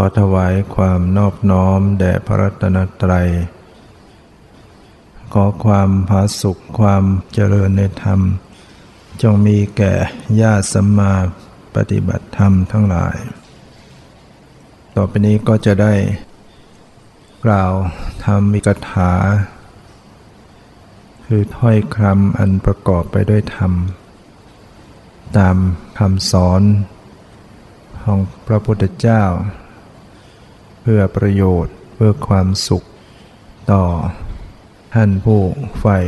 ขอถวายความนอบน้อมแด่พระรัตนตรัย ขอความผาสุขความเจริญในธรรม จงมีแก่ญาติสัมมาปฏิบัติธรรมทั้งหลาย ต่อไปนี้ก็จะได้กล่าวธรรมิกถา คือถ้อยคำอันประกอบไปด้วยธรรม ตามคำสอนของพระพุทธเจ้า พื่อประโยชน์เพื่อความสุข ต่อท่านผู้ใฝ่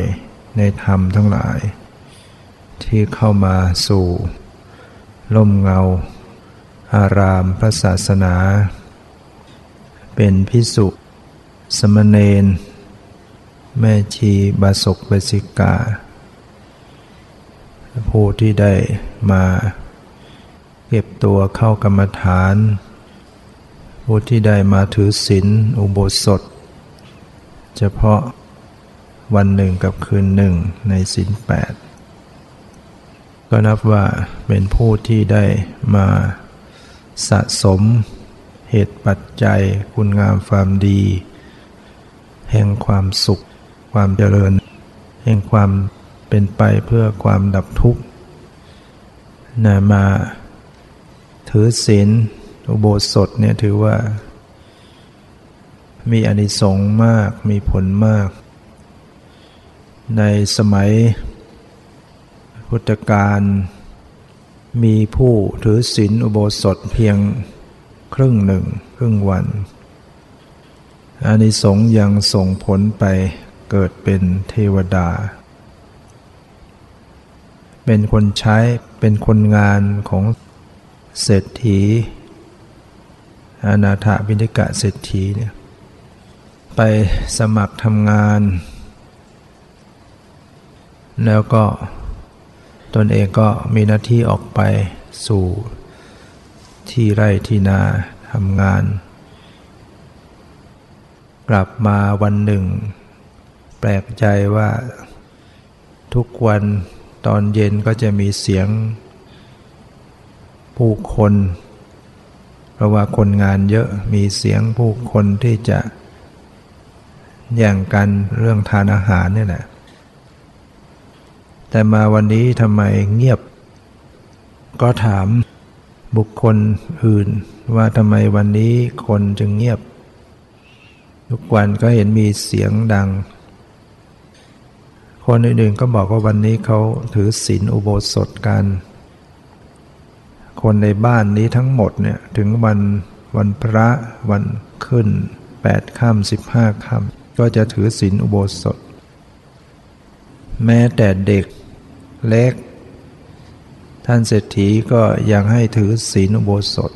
ในธรรมทั้งหลาย ที่เข้ามาสู่ล่มเงา อารามพระศาสนา เป็นพิสุสมณเณรแม่ชีบาศกเบสิกา ผู้ที่ได้มาเก็บตัวเข้ากรรมฐาน ผู้ที่ได้มาถือศีลอุโบสถ เฉพาะวันหนึ่งกับคืนหนึ่งในศีลแปดก็นับว่าเป็นผู้ที่ได้มาสะสมเหตุปัจจัยคุณงามความดี แห่งความสุข ความเจริญ แห่งความเป็นไปเพื่อความดับทุกข์นะมาถือศีล อุโบสถเนี่ยถือว่า มีอานิสงส์มากมีผลมาก ในสมัยพุทธกาลมีผู้ถือศีลอุโบสถเพียงครึ่งหนึ่งครึ่งวันอานิสงส์ยังส่งผลไปเกิดเป็นเทวดา เป็นคนใช้เป็นคนงานของเศรษฐี อนาถวินิกะเศรษฐีเนี่ยไปสมัครทำงาน แล้วก็ตนเองก็มีหน้าที่ออกไปสู่ที่ไร่ที่นาทำงาน กลับมาวันหนึ่ง แปลกใจว่าทุกวันตอนเย็นก็จะมีเสียงผู้คน ราะว่าคนงานเยอะมีเสียงผู้คนที่จะแย่งกันเรื่องทานอาหารนี่แหละ แต่มาวันนี้ทำไมเงียบ ก็ถามบุคคลอื่น ว่าทำไมวันนี้คนจึงเงียบ ทุกวันก็เห็นมีเสียงดัง คนอื่นๆก็บอกว่าวันนี้เขาถือศีลอุโบสถกัน คนในบ้านนี้ทั้งหมดเนี่ยถึงวันวันพระวันขึ้นแปดค่ำสิบห้าค่ำก็จะถือศีลอุโบสถ แม้แต่เด็กเล็ก ท่านเศรษฐีก็ยังให้ถือศีลอุโบสถ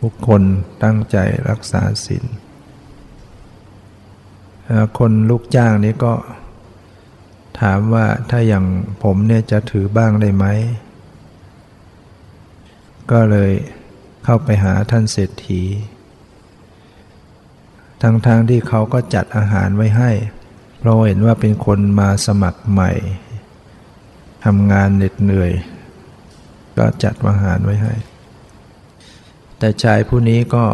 ทุกคนตั้งใจรักษาศีลคนลูกจ้างนี้ก็ถามว่าถ้าอย่างผมเนี่ยจะถือบ้างได้ไหม ก็เลยเข้าไปหาท่านเศรษฐี ทั้งๆทที่เขาก็จัดอาหารไว้ให้ เพราะเห็นว่าเป็นคนมาสมัครใหม่ทำงานเหน็ดเหนื่อย ก็จัดอาหารไว้ให้ แต่ชายผู้นี้ก็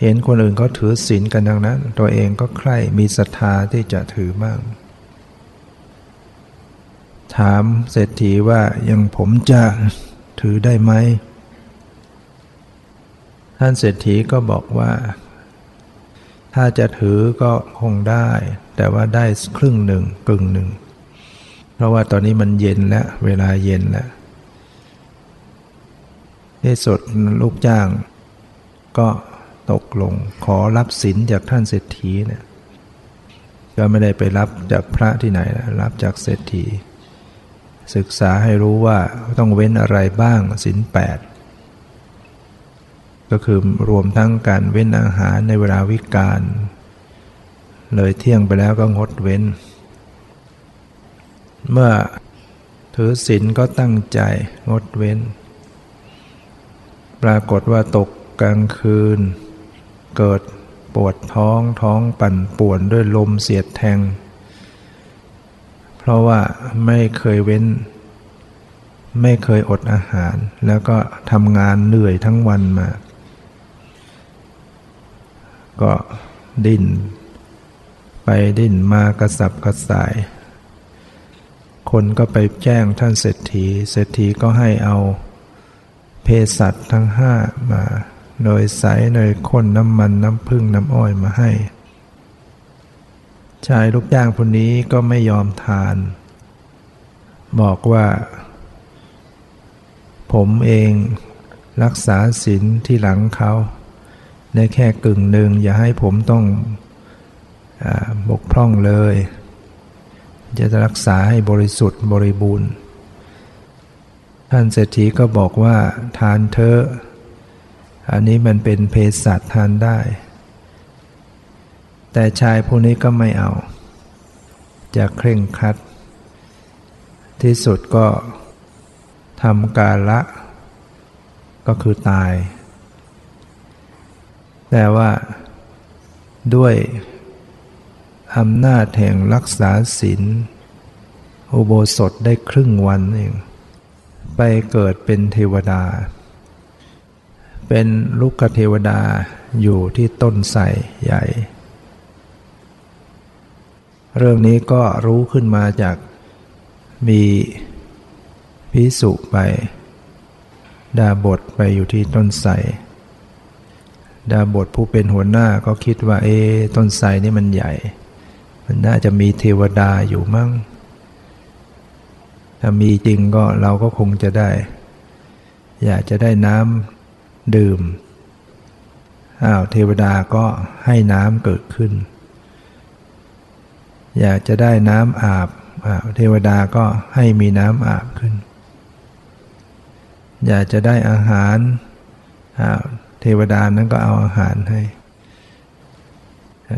เห็นคนอื่นเขาถือศีลกันดังนั้น ตัวเองก็ใคร่มีศรัทธาที่จะถือบ้างถามเศรษฐีว่ายังผมจะ ถือได้ไหม ท่านเศรษฐีก็บอกว่า ถ้าจะถือก็คงได้ แต่ว่าได้ครึ่งหนึ่งกึ่งหนึ่ง เพราะว่าตอนนี้มันเย็นแล้ว เวลาเย็นแล้วที่สุดลูกจ้าง ก็ตกลงขอรับสินจากท่านเศรษฐีเนี่ยก็ไม่ได้ไปรับจากพระที่ไหนนะรับจากเศรษฐี ศึกษาให้รู้ว่าต้องเว้นอะไรบ้างสินแปดก็คือรวมทั้งการเว้นอาหารในเวลาวิกาลเลยเที่ยงไปแล้วก็งดเว้น เมื่อถือศีลก็ตั้งใจงดเว้น ปรากฏว่าตกกลางคืน เกิดปวดท้องท้องปั่นป่วนด้วยลมเสียดแทง เพราะว่าไม่เคยเว้น ไม่เคยอดอาหาร แล้วก็ทำงานเหนื่อยทั้งวันมา ก็ดิ้น ไปดิ้นมากระสับกระส่าย คนก็ไปแจ้งท่านเศรษฐี เศรษฐีก็ให้เอาเภสัชทั้งห้ามาเนยใสเนยข้นน้ำมันน้ำพึ่งน้ำอ้อยมาให้ ชายลูกจ้างคนนี้ก็ไม่ยอมทาน บอกว่า ผมเองรักษาศีลที่หลังเขาในแค่กึ่งหนึ่งอย่าให้ผมต้องอบกพร่องเลย จะรักษาให้บริสุทธิ์บริบูรณ์ ท่านเศรษฐีก็บอกว่าทานเธออันนี้มันเป็นเพศสัตว์ทานได้ แต่ชายผู้นี้ก็ไม่เอา จะเคร่งครัด ที่สุดก็ทำกาละ ก็คือตาย แต่ว่าด้วยอำนาจแห่งรักษาศีลอุโบสถได้ครึ่งวันเอง ไปเกิดเป็นเทวดา เป็นลูกเทวดาอยู่ที่ต้นไทรใหญ่ เรื่องนี้ก็รู้ขึ้นมาจากมีพิสุไป ดาบทไปอยู่ที่ต้นไทรดาบทผู้เป็นหัวหน้าก็คิดว่า เอต้นไทรนี่มันใหญ่ มันน่าจะมีเทวดาอยู่มั่ง ถ้ามีจริงก็เราก็คงจะได้ อยากจะได้น้ำดื่มอ้าวเทวดาก็ให้น้ำเกิดขึ้น อยากจะได้น้ำอาบอาเทวดาก็ให้มีน้ำอาบขึ้น อยากจะได้อาหารเทวดานั้นก็เอาอาหารให้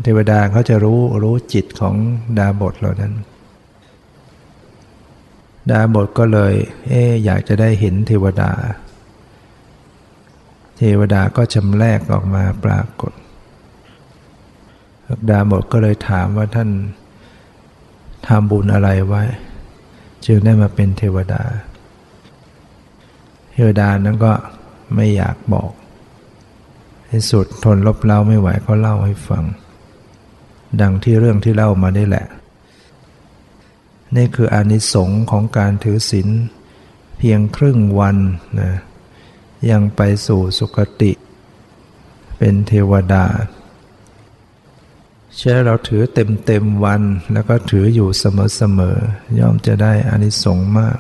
เทวดาเขาจะรู้รู้จิตของดาบทเหล่านั้น ดาบทก็เลย เอ๊อยากจะได้เห็นเทวดา เทวดาก็ชำแรกออกมาปรากฏ ดาบทก็เลยถามว่าท่าน ทำบุญอะไรไว้ จึงได้มาเป็นเทวดา เทวดานั้นก็ไม่อยากบอกที่สุดทนลบเล่าไม่ไหวก็เล่าให้ฟัง ดังที่เรื่องที่เล่ามาได้แหละ นี่คืออานิสงส์ของการถือศีลเพียงครึ่งวันนะยังไปสู่สุคติ เป็นเทวดา เช่เราถือเต็มเต็มวัน แล้วก็ถืออยู่เสมอๆย่อมจะได้อานิสงส์มาก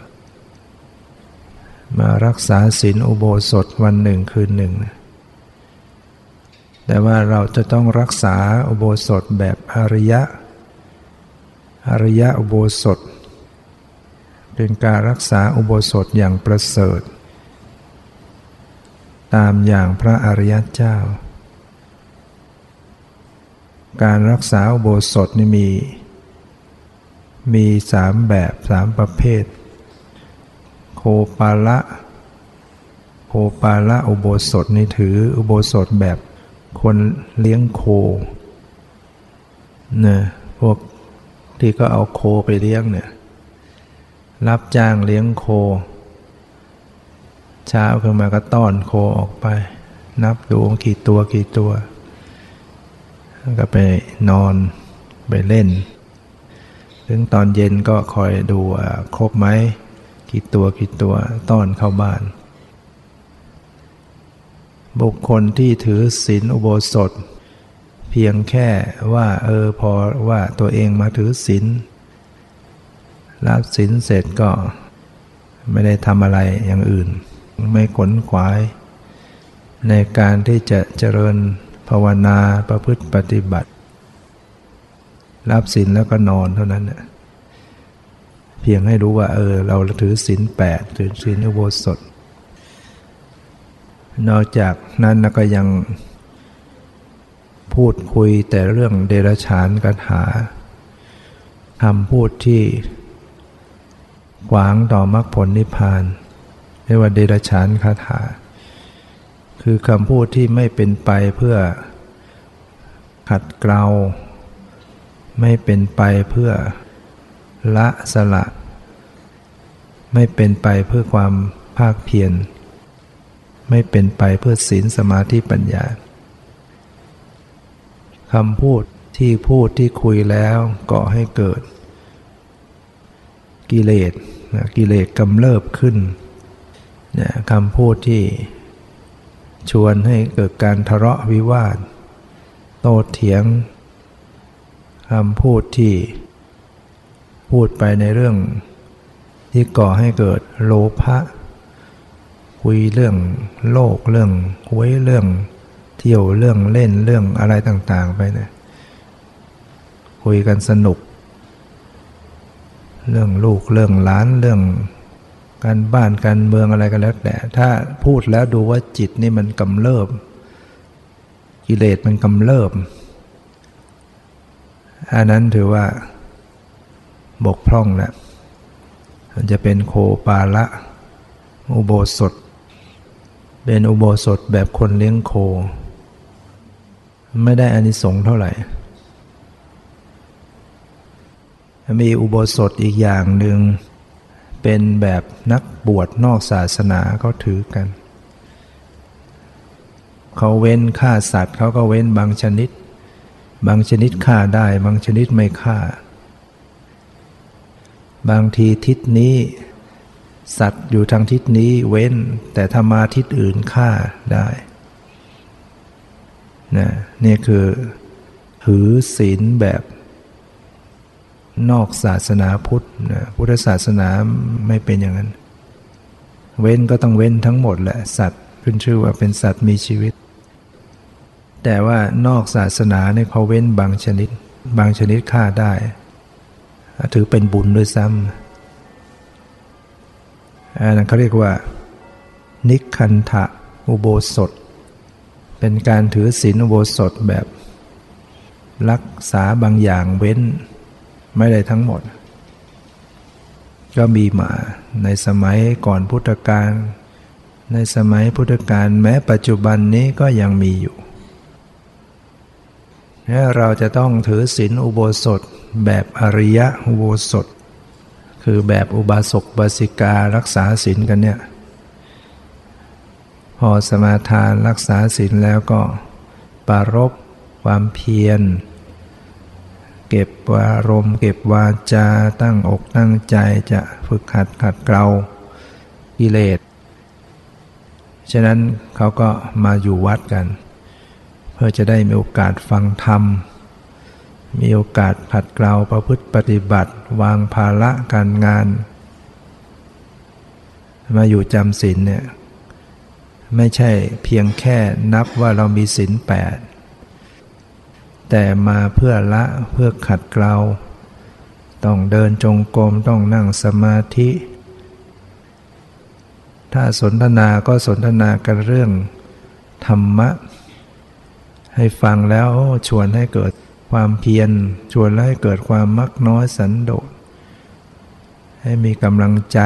มารักษาศีลอุโบสถวันหนึ่งคืนหนึ่ง แต่ว่าเราจะต้องรักษาอุโบสถแบบอริยะ อริยะอุโบสถ เป็นการรักษาอุโบสถอย่างประเสริฐ ตามอย่างพระอริยเจ้า การรักษาอุโบสถนี่มี มีสามแบบสามประเภท โคปาละ โคปาละอุโบสถนี่ถืออุโบสถแบบคนเลี้ยงโคเนี่ยพวกที่ก็เอาโคไปเลี้ยงเนี่ย รับจ้างเลี้ยงโค เช้าขึ้นมาก็ต้อนโคออกไป นับดูกี่ตัวกี่ตัว ก็ไปนอนไปเล่น ถึงตอนเย็นก็คอยดูครบไหมกี่ตัวกี่ตัวต้อนเข้าบ้าน บุคคลที่ถือศีลอุโบสถ เพียงแค่ว่าเออพอว่าตัวเองมาถือศีลรับศีลเสร็จก็ไม่ได้ทำอะไรอย่างอื่น ไม่ขนขวาย ในการที่จะเจริญ ภาวนาประพฤติปฏิบัติ รับศีลแล้วก็นอนเท่านั้นเพียงให้รู้ว่า เออ เราถือศีลแปดถือศีลอุโบสถ นอกจากนั้นก็ยังพูดคุยแต่เรื่องเดรัจฉานกัถาคำพูดที่ขวางต่อมรรคผลนิพพานเรียกว่าเดรัจฉานคาถา คือคำพูดที่ไม่เป็นไปเพื่อขัดเกลา ไม่เป็นไปเพื่อละสละ ไม่เป็นไปเพื่อความภาคเพียร ไม่เป็นไปเพื่อศีลสมาธิปัญญาคำพูดที่พูดที่คุยแล้วก่อให้เกิด กิเลสกิเลสกำเริบขึ้นคำพูดที่ ชวนให้เกิดการทะเลาะวิวาท โตเถียงคำพูดที่พูดไปในเรื่องที่ก่อให้เกิดโลภะคุยเรื่องโลกเรื่องหวยเรื่อง เที่ยวเรื่องเล่นเรื่องอะไรต่างๆไปเนะคุยกันสนุก เรื่องลูกเรื่องล้านเรื่อง การบ้านการเมืองอะไรก็แล้วแต่ถ้าพูดแล้วดูว่าจิตนี่มันกำเริบ กิเลสมันกำเริบ อันนั้นถือว่าบกพร่องแล้วมันจะเป็นโคปาละ อุโบสถ เป็นอุโบสถแบบคนเลี้ยงโค ไม่ได้อานิสงส์เท่าไหร่ มีอุโบสถอีกอย่างหนึ่ง เป็นแบบนักบวชนอกศาสนาเขาถือกัน เขาเว้นฆ่าสัตว์เขาก็เว้นบางชนิด บางชนิดฆ่าได้บางชนิดไม่ฆ่า บางทีทิศนี้ สัตว์อยู่ทางทิศนี้เว้น แต่ถ้ามาทิศอื่นฆ่าได้นะนี่คือถือศีลแบบ นอกศาสนาพุทธนะพุทธศาสนาไม่เป็นอย่างนั้น เว้นก็ต้องเว้นทั้งหมดแหละสัตว์ขึ้นชื่อว่าเป็นสัตว์มีชีวิต แต่ว่านอกศาสนาเนี่ยเขาเว้นบางชนิด บางชนิดฆ่าได้ ถือเป็นบุญด้วยซ้ำอันนั้นเขาเรียกว่า นิคันทะอุโบสถ เป็นการถือศีลอุโบสถแบบรักษาบางอย่างเว้น ไม่ได้ทั้งหมด ก็มีมาในสมัยก่อนพุทธกาลในสมัยพุทธกาลแม้ปัจจุบันนี้ก็ยังมีอยู่เราจะต้องถือศีลอุโบสถ แบบอริยะอุโบสถ คือแบบอุบาสกบาสิการักษาศีลกันเนี่ย พอสมาทานรักษาศีลแล้วก็ปารบความเพียร เก็บวารมเก็บวาจาตั้งอกตั้งใจจะฝึกหัดขัดเกลากิเลส ฉะนั้นเขาก็มาอยู่วัดกัน เพื่อจะได้มีโอกาสฟังธรรม มีโอกาสผัดเกลาประพฤติปฏิบัติ วางภาระการงาน มาอยู่จำศีลเนี่ยไม่ใช่เพียงแค่นับว่าเรามีศีลแปด แต่มาเพื่อละเพื่อขัดเกลาต้องเดินจงกรมต้องนั่งสมาธิ ถ้าสนทนาก็สนทนากันเรื่องธรรมะ ให้ฟังแล้วชวนให้เกิดความเพียร ชวนให้เกิดความมักน้อยสันโดษ ให้มีกำลังใจ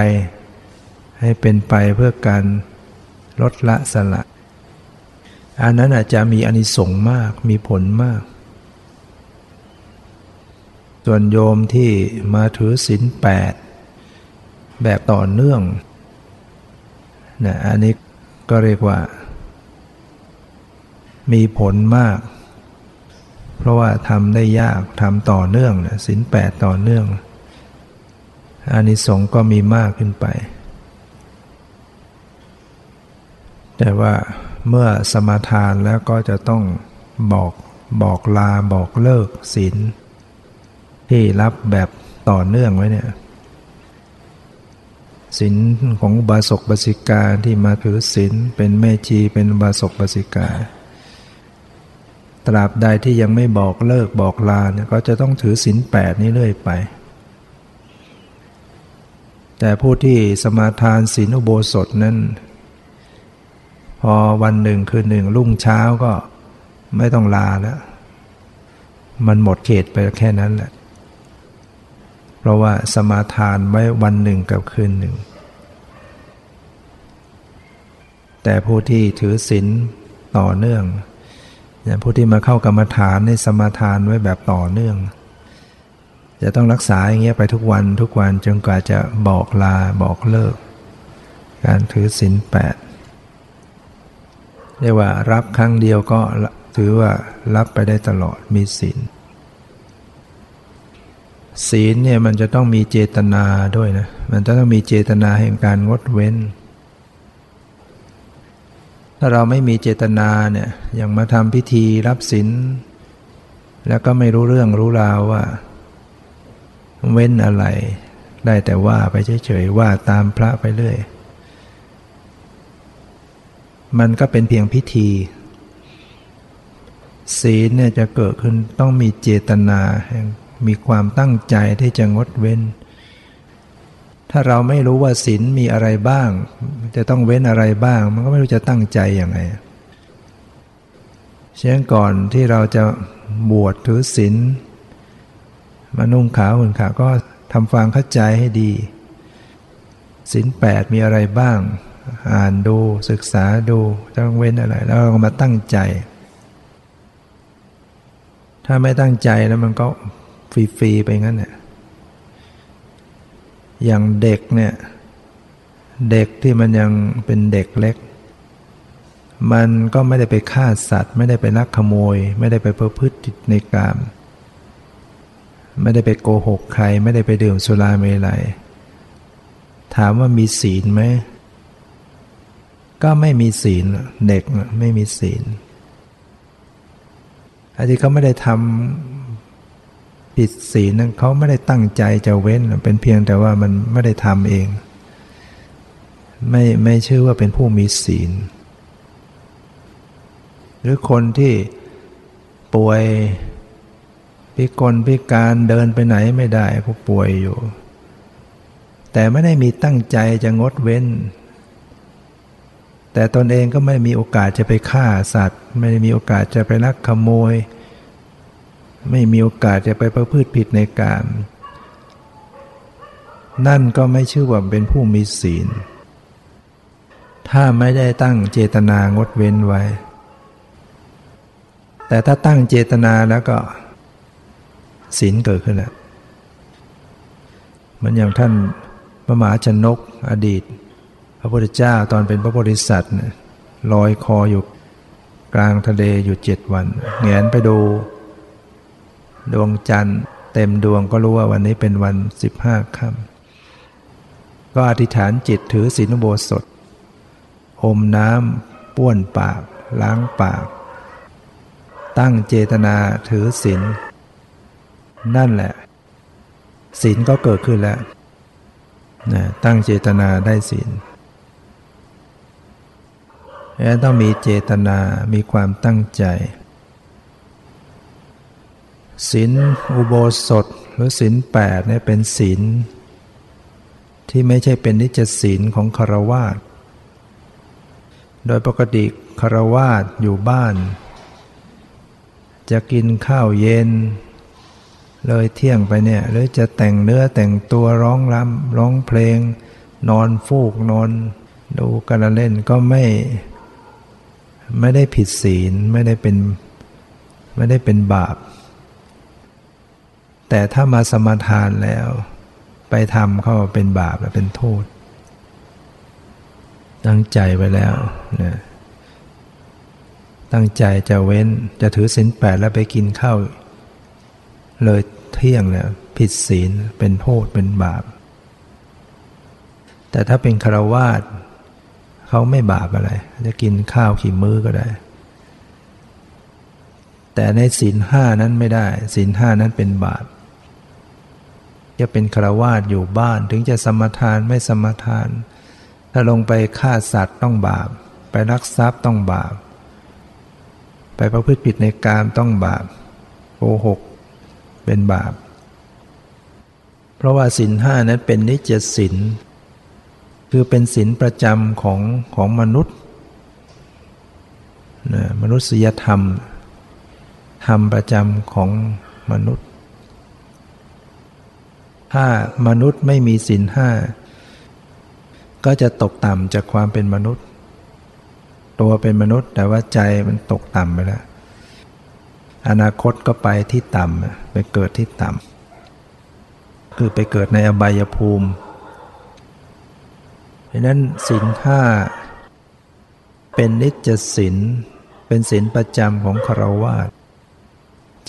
ให้เป็นไปเพื่อการลดละสละ อันนั้นอาจจะมีอนิสงส์มากมีผลมาก ส่วนโยมที่มาถือศีลแปดแบบต่อเนื่องนะอันนี้ก็เรียกว่า มีผลมาก เพราะว่าทำได้ยากทำต่อเนื่องนะสินแปดต่อเนื่องอานิสงส์ก็มีมากขึ้นไป แต่ว่าเมื่อสมาทานแล้วก็จะต้องบอกบอกลาบอกเลิกศีล ที่รับแบบต่อเนื่องไว้เนี่ยศีลของบาศกบาสิกาที่มาถือศีลเป็นแม่ชีเป็นบาศกบาสิกา ตราบใดที่ยังไม่บอกเลิกบอกลาเนี่ยก็จะต้องถือศีลแปดนี้เรื่อยไป แต่ผู้ที่สมาทานศีลอุโบสถนั้น พอวันหนึ่งคืนหนึ่งรุ่งเช้าก็ไม่ต้องลาแล้ว มันหมดเขตไปแค่นั้นแหละ เพราะว่าสมาทานไว้วันหนึ่งกับคืนหนึ่ง แต่ผู้ที่ถือศีลต่อเนื่องอย่างผู้ที่มาเข้ากรรมฐานในสมาทานไว้แบบต่อเนื่อง จะต้องรักษาอย่างเงี้ยไปทุกวันทุกวันจนกว่าจะบอกลาบอกเลิก การถือศีลแปดเรียกว่ารับครั้งเดียวก็ถือว่ารับไปได้ตลอดมีศีล ศีลเนี่ยมันจะต้องมีเจตนาด้วยนะ มันจะต้องมีเจตนาแห่งการงดเว้น ถ้าเราไม่มีเจตนาเนี่ยอย่างมาทำพิธีรับศีลแล้วก็ไม่รู้เรื่องรู้ราวว่า เว้นอะไร ได้แต่ว่าไปเฉยๆว่าตามพระไปเรื่อยมันก็เป็นเพียงพิธี ศีลเนี่ยจะเกิดขึ้นต้องมีเจตนาแห่ง มีความตั้งใจที่จะงดเว้น ถ้าเราไม่รู้ว่าศีลมีอะไรบ้าง จะต้องเว้นอะไรบ้าง มันก็ไม่รู้จะตั้งใจอย่างไรเช่นก่อนที่เราจะบวชถือศีลมานุ่งขาวห่นขาวก็ทำฟังเข้าใจให้ดีศีลแปดมีอะไรบ้าง อ่านดูศึกษาดูต้องเว้นอะไร แล้วเรามาตั้งใจ ถ้าไม่ตั้งใจแล้วมันก็ ฟรีๆไปงั้นเนี่ยอย่างเด็กเนี่ย เด็กที่มันยังเป็นเด็กเล็ก มันก็ไม่ได้ไปฆ่าสัตว์ ไม่ได้ไปลักขโมย ไม่ได้ไปเพื่อพฤติในกาม ไม่ได้ไปโกหกใคร ไม่ได้ไปดื่มสุราเมลัยถามว่ามีศีลไหมก็ไม่มีศีลเด็กไม่มีศีลอันที่เขาไม่ได้ทำ ผิดศีลนั้นเขาไม่ได้ตั้งใจจะเว้น เป็นเพียงแต่ว่ามันไม่ได้ทำเอง ไม่ไม่ชื่อว่าเป็นผู้มีศีล หรือคนที่ป่วยพิกลพิการเดินไปไหนไม่ได้ผู้ป่วยอยู่ แต่ไม่ได้มีตั้งใจจะงดเว้น แต่ตนเองก็ไม่มีโอกาสจะไปฆ่าสัตว์ ไม่ได้มีโอกาสจะไปลักขโมย ไม่มีโอกาสจะไปประพฤติผิดในการ นั่นก็ไม่ชื่อว่าเป็นผู้มีศีล ถ้าไม่ได้ตั้งเจตนางดเว้นไว้ แต่ถ้าตั้งเจตนาแล้วก็ศีลเกิดขึ้นแล้วมันอย่างท่านพระมหาชนกอดีต พระพุทธเจ้าตอนเป็นพระโพธิสัตว์ลอยคออยู่กลางทะเลอยู่เจ็ดวันแงนไปดู ดวงจันทร์ เต็มดวงก็รู้ว่าวันนี้เป็นวันสิบห้าค่ำก็อธิษฐานจิตถือศีลโบสถ อมน้ำป้วนปาก ล้างปาก ตั้งเจตนาถือศีลนั่นแหละศีลก็เกิดขึ้นแล้วนะตั้งเจตนาได้ศีลแล้วต้องมีเจตนา มีความตั้งใจ ศีลอุโบสถหรือศีลแปดเนี่ยเป็นศีลที่ไม่ใช่เป็นนิจศีลของคารวาสโดยปกติคารวาสอยู่บ้าน จะกินข้าวเย็น เลยเที่ยงไปเนี่ยหรือจะแต่งเนื้อแต่งตัวร้องรำร้องเพลง นอนฟูกนอน ดูกันเล่นก็ไม่ ไม่ได้ผิดศีลไม่ได้เป็น ไม่ได้เป็นบาป แต่ถ้ามาสมาทานแล้ว ไปทำเข้าเป็นบาปและเป็นโทษ ตั้งใจไว้แล้วนะตั้งใจจะเว้นจะถือศีลแปดแล้วไปกินข้าวเลยเที่ยงแล้วผิดศีลเป็นโทษเป็นบาป แต่ถ้าเป็นคารวาสเขาไม่บาปอะไร จะกินข้าวขี่มื้อก็ได้ แต่ในศีลห้านั้นไม่ได้ศีลห้านั้นเป็นบาป จะเป็นครวาสอยู่บ้านถึงจะสมทานไม่สมทาน ถ้าลงไปฆ่าสัตว์ต้องบาป ไปรักทรัพย์ต้องบาป ไปประพฤติผิดในการต้องบาปโกหกเป็นบาป เพราะว่าศีลห้านั้นเป็นนิจศีลคือเป็นศีลประจำของของมนุษย์นะมนุษยธรรม ธรรมประจำของมนุษย์ ถ้ามนุษย์ไม่มีศีลห้าก็จะตกต่ำจากความเป็นมนุษย์ ตัวเป็นมนุษย์แต่ว่าใจมันตกต่ำไปแล้ว อนาคตก็ไปที่ต่ำไปเกิดที่ต่ำคือไปเกิดในอบายภูมิเพราะนั้นศีลห้าเป็นนิจศีลเป็นศีลประจำของคารวะ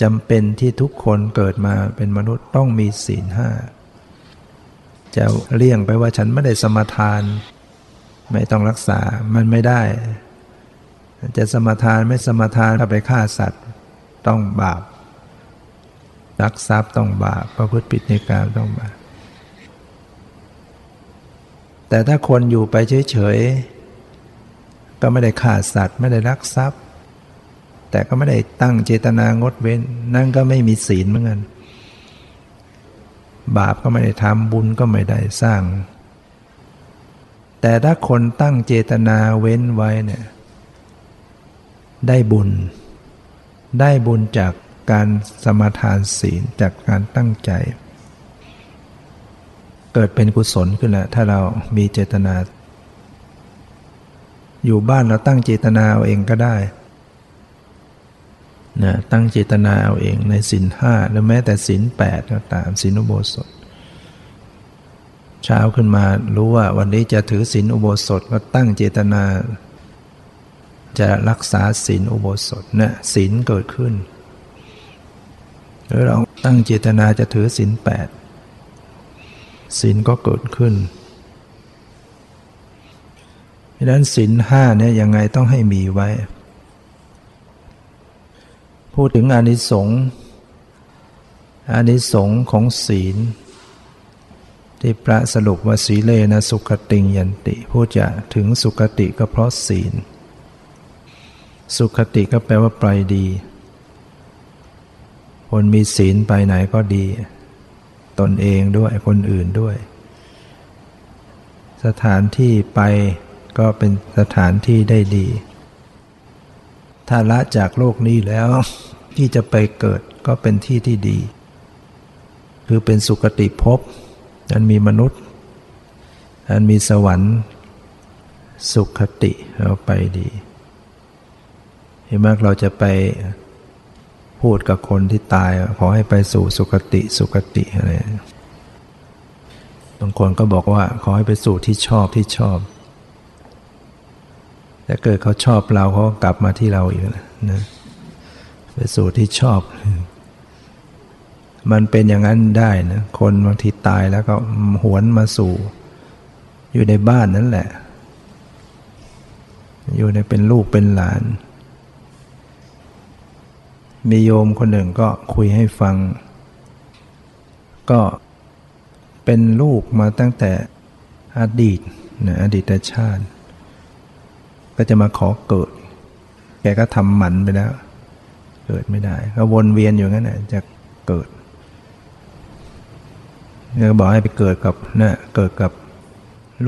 จำเป็นที่ทุกคนเกิดมาเป็นมนุษย์ต้องมีศีลห้าจะเลี่ยงไปว่าฉันไม่ได้สมทาน ไม่ต้องรักษามันไม่ได้ จะสมทานไม่สมทานถ้าไปฆ่าสัตว์ต้องบาปรักทรัพย์ต้องบาปประพฤติผิดในการต้องบาปแต่ถ้าคนอยู่ไปเฉยๆก็ไม่ได้ฆ่าสัตว์ ไม่ได้รักทรัพย์ แต่ก็ไม่ได้ตั้งเจตนางดเว้น นั่นก็ไม่มีศีลเหมือนกัน บาปก็ไม่ได้ทำบุญก็ไม่ได้สร้าง แต่ถ้าคนตั้งเจตนาเว้นไว้เนี่ย ได้บุญ ได้บุญจากการสมาทานศีลจากการตั้งใจ เกิดเป็นกุศลขึ้นแล้วถ้าเรามีเจตนา อยู่บ้านเราตั้งเจตนาเอาเองก็ได้ นะตั้งเจตนาเอาเองในสินห้าหรือแม้แต่สินแปดก็ตามสินอุโบสถ เช้าขึ้นมารู้ว่าวันนี้จะถือสินอุโบสถก็ตั้งเจตนา จะรักษาสินอุโบสถนะสินเกิดขึ้นหรือเราตั้งเจตนาจะถือสินแปดศีลก็เกิดขึ้นดังนั้นศีลห้าเนี่ยยังไงต้องให้มีไว้ พูดถึงอานิสงส์อานิสงส์ของศีล ที่พระสรุปว่าสีเลนะสุขติงยันติพูดจะถึงสุขติก็เพราะศีล สุขติก็แปลว่าไปดี คนมีศีลไปไหนก็ดี ตนเองด้วยคนอื่นด้วย สถานที่ไปก็เป็นสถานที่ได้ดี ถ้าละจากโลกนี้แล้ว ที่จะไปเกิดก็เป็นที่ที่ดี คือเป็นสุคติภพอันมีมนุษย์ อันมีสวรรค์ สุขติเราไปดีเห็นมากเราจะไปพูดกับคนที่ตาย ขอให้ไปสู่สุคติสุคติอะไรบางคนก็บอกว่า ขอให้ไปสู่ที่ชอบที่ชอบ แต่เกิดเขาชอบเราเขากลับมาที่เราอีกนะไปสู่ที่ชอบ มันเป็นอย่างนั้นได้นะคนบางทีตายแล้วก็หวนมาสู่ อยู่ในบ้านนั่นแหละ อยู่ในเป็นลูกเป็นหลาน มีโยมคนหนึ่งก็คุยให้ฟัง ก็เป็นลูกมาตั้งแต่อดีตนะอดีตชาติ ก็จะมาขอเกิด แกก็ทำหมันไปแล้ว เกิดไม่ได้ ก็วนเวียนอยู่งั้นนะจะเกิดก็บอกให้ไปเกิดกับเนะเกิดกับ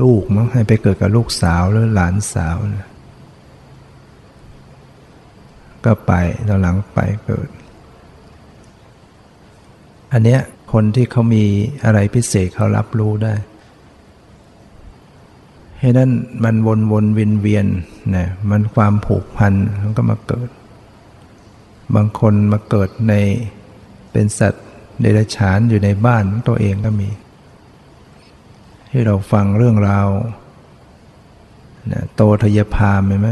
ลูกมั้งให้ไปเกิดกับลูกสาวหรือหลานสาวนะก็ไปตอนหลังไปเกิด อันเนี้ยคนที่เขามีอะไรพิเศษเขารับรู้ได้ ให้นั้นมันวนวนเวียนเวียนนะมันความผูกพันมันก็มาเกิด บางคนมาเกิดในเป็นสัตว์เดรัจฉานอยู่ในบ้านตัวเองก็มีให้เราฟังเรื่องราวนะโตทยพามไหม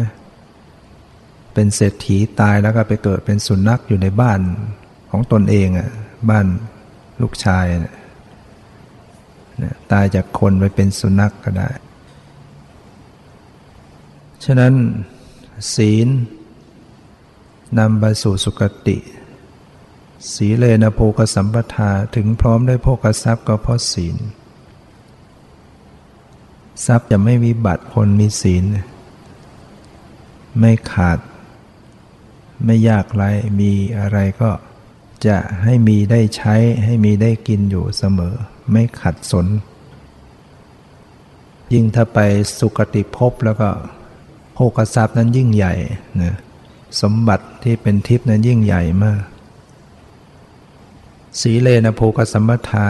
เป็นเศรษฐีตายแล้วก็ไปเกิดเป็นสุนัขอยู่ในบ้านของตนเองอะบ้านลูกชายเนี่ยตายจากคนไปเป็นสุนัขกก็ได้ ฉะนั้นศีลนำไปสู่สุคติ สีเลนะโภกสัมปทาถึงพร้อมด้วยโภกทรัพย์ก็เพราะศีล ทรัพย์จะไม่มีบัตรคนมีศีล ไม่ขาด ไม่ยากไรมีอะไรก็จะให้มีได้ใช้ให้มีได้กินอยู่เสมอ ไม่ขัดสน ยิ่งถ้าไปสุคติภพแล้วก็ โภกทรัพย์นั้นยิ่งใหญ่นะสมบัติที่เป็นทิพย์นั้นยิ่งใหญ่มาก สีเลนะโภกสัมปทา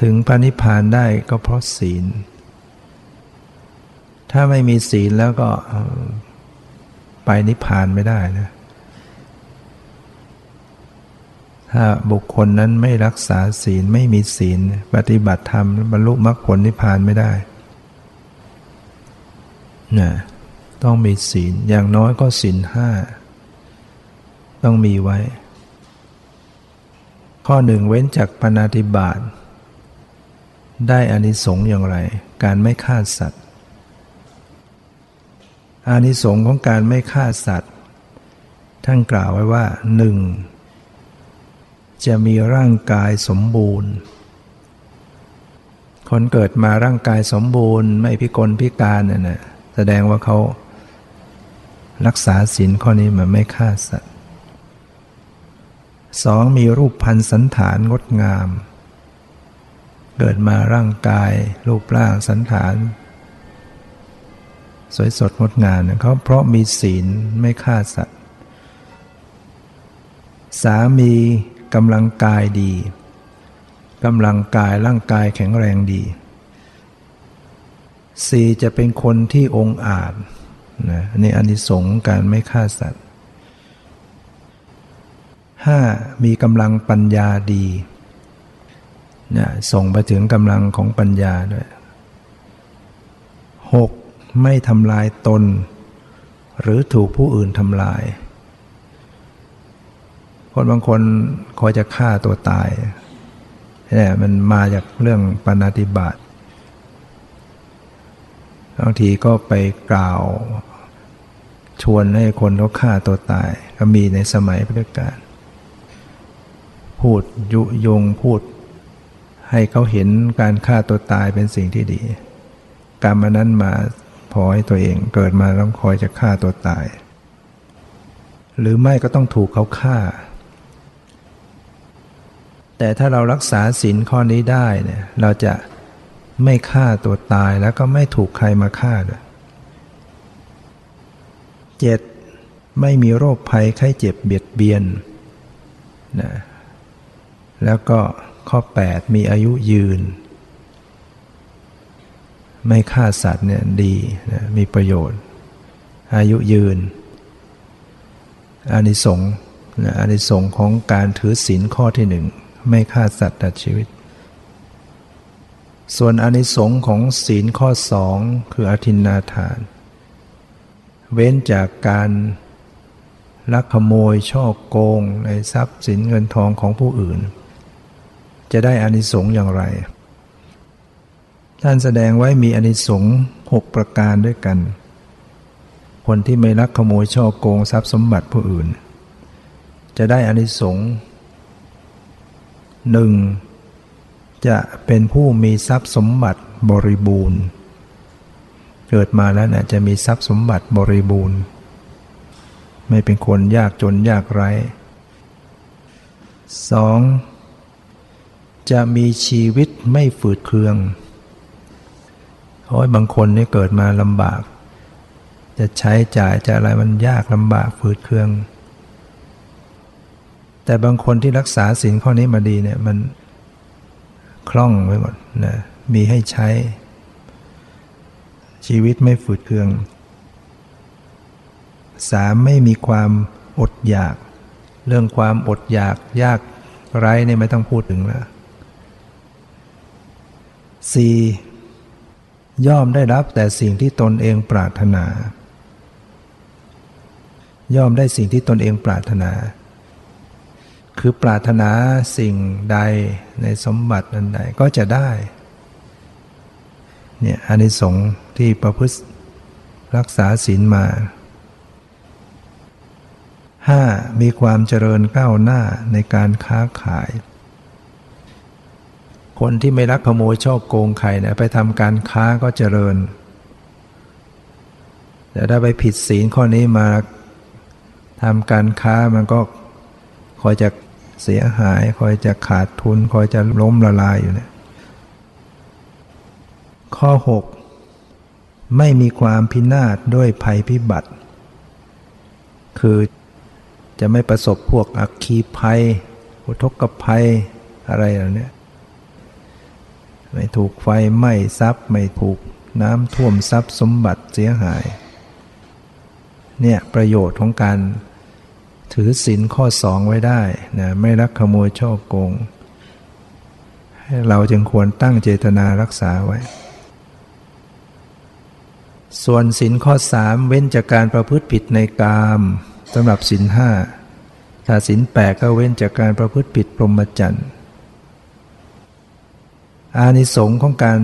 ถึงพระนิพพานได้ก็เพราะศีล ถ้าไม่มีศีลแล้วก็ไปนิพพานไม่ได้นะถ้าบุคคลนั้นไม่รักษาศีลไม่มีศีล ปฏิบัติธรรมบรรลุมรรคผลนิพพานไม่ได้ นะต้องมีศีลอย่างน้อยก็ศีลห้าต้องมีไว้ ข้อหนึ่งเว้นจากปณติบาตได้อานิสงส์อย่างไร การไม่ฆ่าสัตว์ อานิสงส์ของการไม่ฆ่าสัตว์ ท่านกล่าวไว้ว่าหนึ่งจะมีร่างกายสมบูรณ์ คนเกิดมาร่างกายสมบูรณ์ ไม่พิกลพิการน่ะนะ แสดงว่าเขารักษาศีลข้อนี้มันไม่ฆ่าสัตว์สองมีรูปพันสันฐานงดงาม เกิดมาร่างกาย รูปร่างสันฐาน สวยสดงดงามเขาเพราะมีศีลไม่ฆ่าสัตว์สามีกำลังกายดีกำลังกายร่างกายแข็งแรงดี สี่จะเป็นคนที่องอาจนะนี่อานิสงส์การไม่ฆ่าสัตว์ห้ามีกำลังปัญญาดีนะส่งไปถึงกำลังของปัญญาด้วยหกไม่ทำลายตน หรือถูกผู้อื่นทำลาย คนบางคนคอยจะฆ่าตัวตายเนี่ยมันมาจากเรื่องปณติบาต บางทีก็ไปกล่าวชวนให้คนเขาฆ่าตัวตาย ก็มีในสมัยพุทธกาลพูดยุยงพูด ให้เขาเห็นการฆ่าตัวตายเป็นสิ่งที่ดีการมานั้นมาพอให้ตัวเองเกิดมาต้องคอยจะฆ่าตัวตาย หรือไม่ก็ต้องถูกเขาฆ่า แต่ถ้าเรารักษาศีลข้อนี้ได้เนี่ยเราจะ ไม่ฆ่าตัวตายแล้วก็ไม่ถูกใครมาฆ่าด้วยเจ็ดไม่มีโรคภัยไข้เจ็บเบียดเบียนนะแล้วก็ข้อ 8 มีอายุยืน ไม่ฆ่าสัตว์เนี่ยดีนะมีประโยชน์ อายุยืน อานิสงส์นะอานิสงส์ของการถือศีลข้อที่หนึ่ง ไม่ฆ่าสัตว์ตัดชีวิต ส่วนอนิสงค์ของศีลข้อสองคืออธินนาทาน เว้นจากการลักขโมยช่อโกงในทรัพย์สินเงินทองของผู้อื่น จะได้อานิสงส์อย่างไร ท่านแสดงไว้มีอานิสงส์หกประการด้วยกัน คนที่ไม่ลักขโมยช่อโกงทรัพย์สมบัติผู้อื่น จะได้อานิสงส์หนึ่ง จะเป็นผู้มีทรัพย์สมบัติบริบูรณ์ เกิดมาแล้วนะจะมีทรัพย์สมบัติบริบูรณ์ ไม่เป็นคนยากจนยากไร้สองจะมีชีวิตไม่ฝืดเคืองเพราะบางคนนี่เกิดมาลำบาก จะใช้จ่ายจะอะไรมันยากลำบากฝืดเคือง แต่บางคนที่รักษาศีลข้อนี้มาดีเนี่ยมัน คล่องไปหมดนะมีให้ใช้ ชีวิตไม่ฝืดเคืองสามไม่มีความอดอยาก เรื่องความอดอยากยากไร้เนี่ยไม่ต้องพูดถึงแล้วสี่ย่อมได้รับแต่สิ่งที่ตนเองปรารถนา ย่อมได้สิ่งที่ตนเองปรารถนา คือปรารถนาสิ่งใดในสมบัติอันใดก็จะได้เนี่ยอานิสงส์ที่ประพฤติรักษาศีลมาห้ามีความเจริญก้าวหน้าในการค้าขาย คนที่ไม่รักขโมยชอบโกงใครนะไปทำการค้าก็เจริญ แต่ถ้าไปผิดศีลข้อนี้มาทำการค้ามันก็คอยจะ เสียหาย คอยจะขาดทุน คอยจะล้มละลายอยู่เนี่ยข้อ 6 ไม่มีความพินาศด้วยภัยพิบัติ คือจะไม่ประสบพวกอักคีภัยอุทกภัยอะไรเหล่านี้ไม่ถูกไฟไหม้ทรัพย์ ไม่ถูกน้ำท่วมทรัพย์สมบัติเสียหาย เนี่ยประโยชน์ของการ ถือศีลข้อสองไว้ได้นะไม่รักขโมยช่อโกง เราจึงควรตั้งเจตนารักษาไว้ ส่วนศีลข้อสามเว้นจากการประพฤติผิดในกามสำหรับศีลห้าถ้าศีลแปดก็เว้นจากการประพฤติผิดพรหมจรรย์อานิสงส์ของการ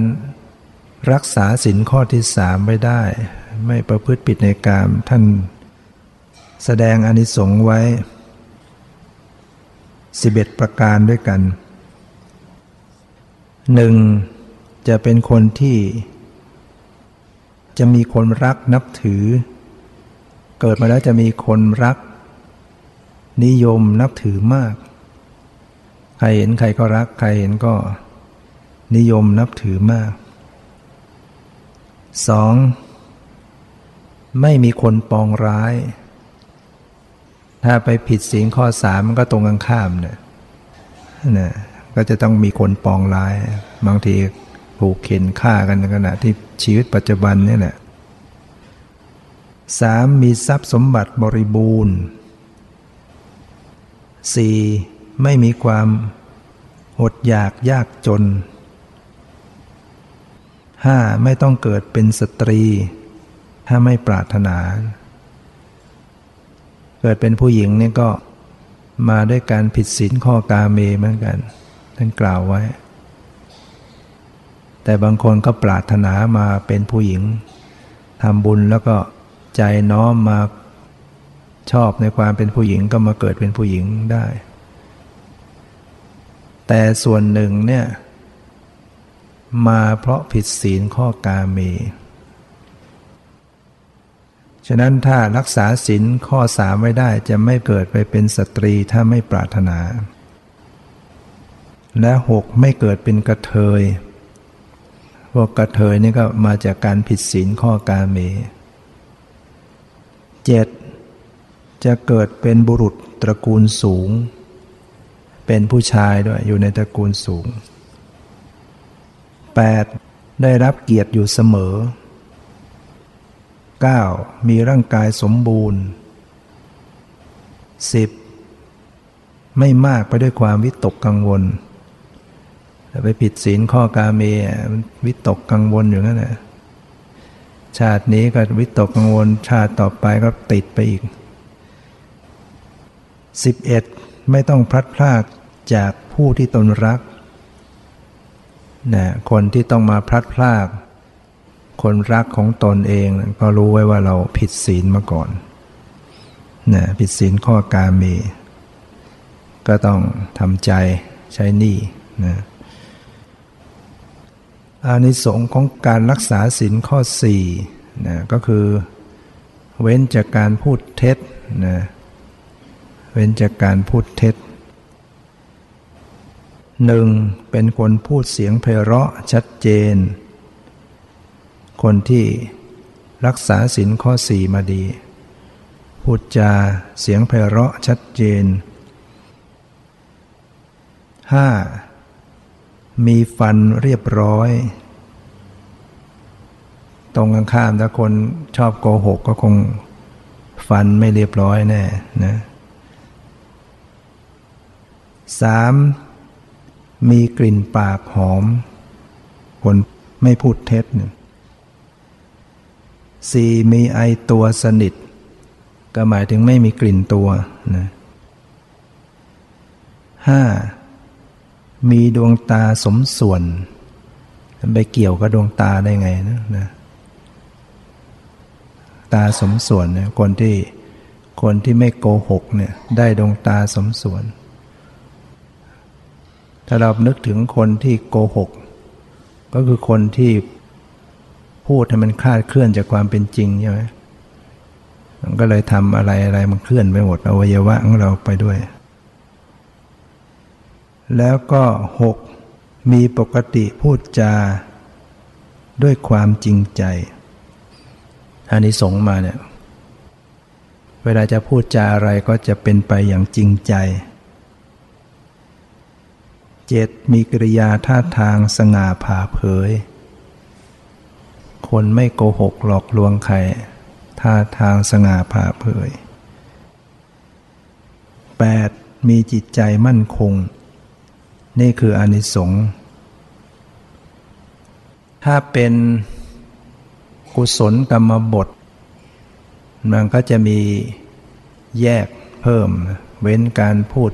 รักษาศีลข้อที่สามไว้ได้ ไม่ประพฤติผิดในกามท่าน แสดงอานิสงส์ไว้ 11 ประการด้วยกันหนึ่งจะเป็นคนที่ จะมีคนรักนับถือ เกิดมาแล้วจะมีคนรัก นิยมนับถือมาก ใครเห็นใครก็รัก ใครเห็นก็ นิยมนับถือมากสองไม่มีคนปองร้าย ถ้าไปผิดศีลข้อสามมันก็ตรงกันข้ามเนี่ยนะก็จะต้องมีคนปองร้าย บางทีผูกเข็นฆ่ากันในขณะที่ชีวิตปัจจุบันนี่แหละสามมีทรัพย์สมบัติบริบูรณ์สี่ไม่มีความอดอยากยากจนห้าไม่ต้องเกิดเป็นสตรี ถ้าไม่ปรารถนา เกิดเป็นผู้หญิงนี่ก็มาด้วยการผิดศีลข้อกาเมเหมือนกัน ท่านกล่าวไว้ แต่บางคนก็ปรารถนามาเป็นผู้หญิงทำบุญแล้วก็ใจน้อมมาชอบในความเป็นผู้หญิงก็มาเกิดเป็นผู้หญิงได้ แต่ส่วนหนึ่งเนี่ย มาเพราะผิดศีลข้อกาเม ฉะนั้นถ้ารักษาศีลข้อสามไว้ได้จะไม่เกิดไปเป็นสตรีถ้าไม่ปรารถนา และหกไม่เกิดเป็นกระเทย พวกกระเทยนี่ก็มาจากการผิดศีลข้อกาเมเจ็ดจะเกิดเป็นบุรุษตระกูลสูง เป็นผู้ชายด้วยอยู่ในตระกูลสูง 8. ได้รับเกียรติอยู่เสมอ 9. มีร่างกายสมบูรณ์ 10. ไม่มากไปด้วยความวิตกกังวลไปผิดศีลข้อกาเมวิตกกังวลอยู่นั่นแหละชาตินี้ก็วิตกกังวล ชาติต่อไปก็ติดไปอีก 11. ไม่ต้องพลัดพรากจากผู้ที่ตนรักนะคนที่ต้องมาพลัดพราก คนรักของตนเองก็รู้ไว้ว่าเราผิดศีลมาก่อนนะผิดศีลข้อกาเม ก็ต้องทำใจใช้หนี้นะอานิสงส์ของการรักษาศีลข้อ4นะก็คือ เว้นจากการพูดเท็จนะเว้นจากการพูดเท็จหนึ่งเป็นคนพูดเสียงไพเราะชัดเจน คนที่รักษาศีลข้อสี่มาดี พูดจาเสียงไพเราะชัดเจน 5. มีฟันเรียบร้อย ตรงกันข้ามถ้าคนชอบโกหกก็คงฟันไม่เรียบร้อยแน่นะสามมีกลิ่นปากหอม คนไม่พูดเท็จเนี่ย สี่มีไอตัวสนิท ก็หมายถึงไม่มีกลิ่นตัวนะห้ามีดวงตาสมส่วนไปเกี่ยวกับดวงตาได้ไงนะนะตาสมส่วนเนี่ยคนที่คนที่ไม่โกหกเนี่ยได้ดวงตาสมส่วน ถ้าเรานึกถึงคนที่โกหก ก็คือคนที่ พูดให้มันคลาดเคลื่อนจากความเป็นจริงใช่ไหมมันก็เลยทำอะไรอะไรมันเคลื่อนไปหมดอวัยวะของเราไปด้วย แล้วก็หกมีปกติพูดจาด้วยความจริงใจอันนี้สงมาเนี่ย เวลาจะพูดจาอะไรก็จะเป็นไปอย่างจริงใจ เจ็ดมีกริยาท่าทางสง่าผ่าเผย คนไม่โกหกหลอกลวงใครท่าทางสง่าผ่าเผย 8. มีจิตใจมั่นคง นี่คืออนิสงส์ถ้าเป็นกุศลกรรมบท มันก็จะมีแยกเพิ่ม เว้นการพูด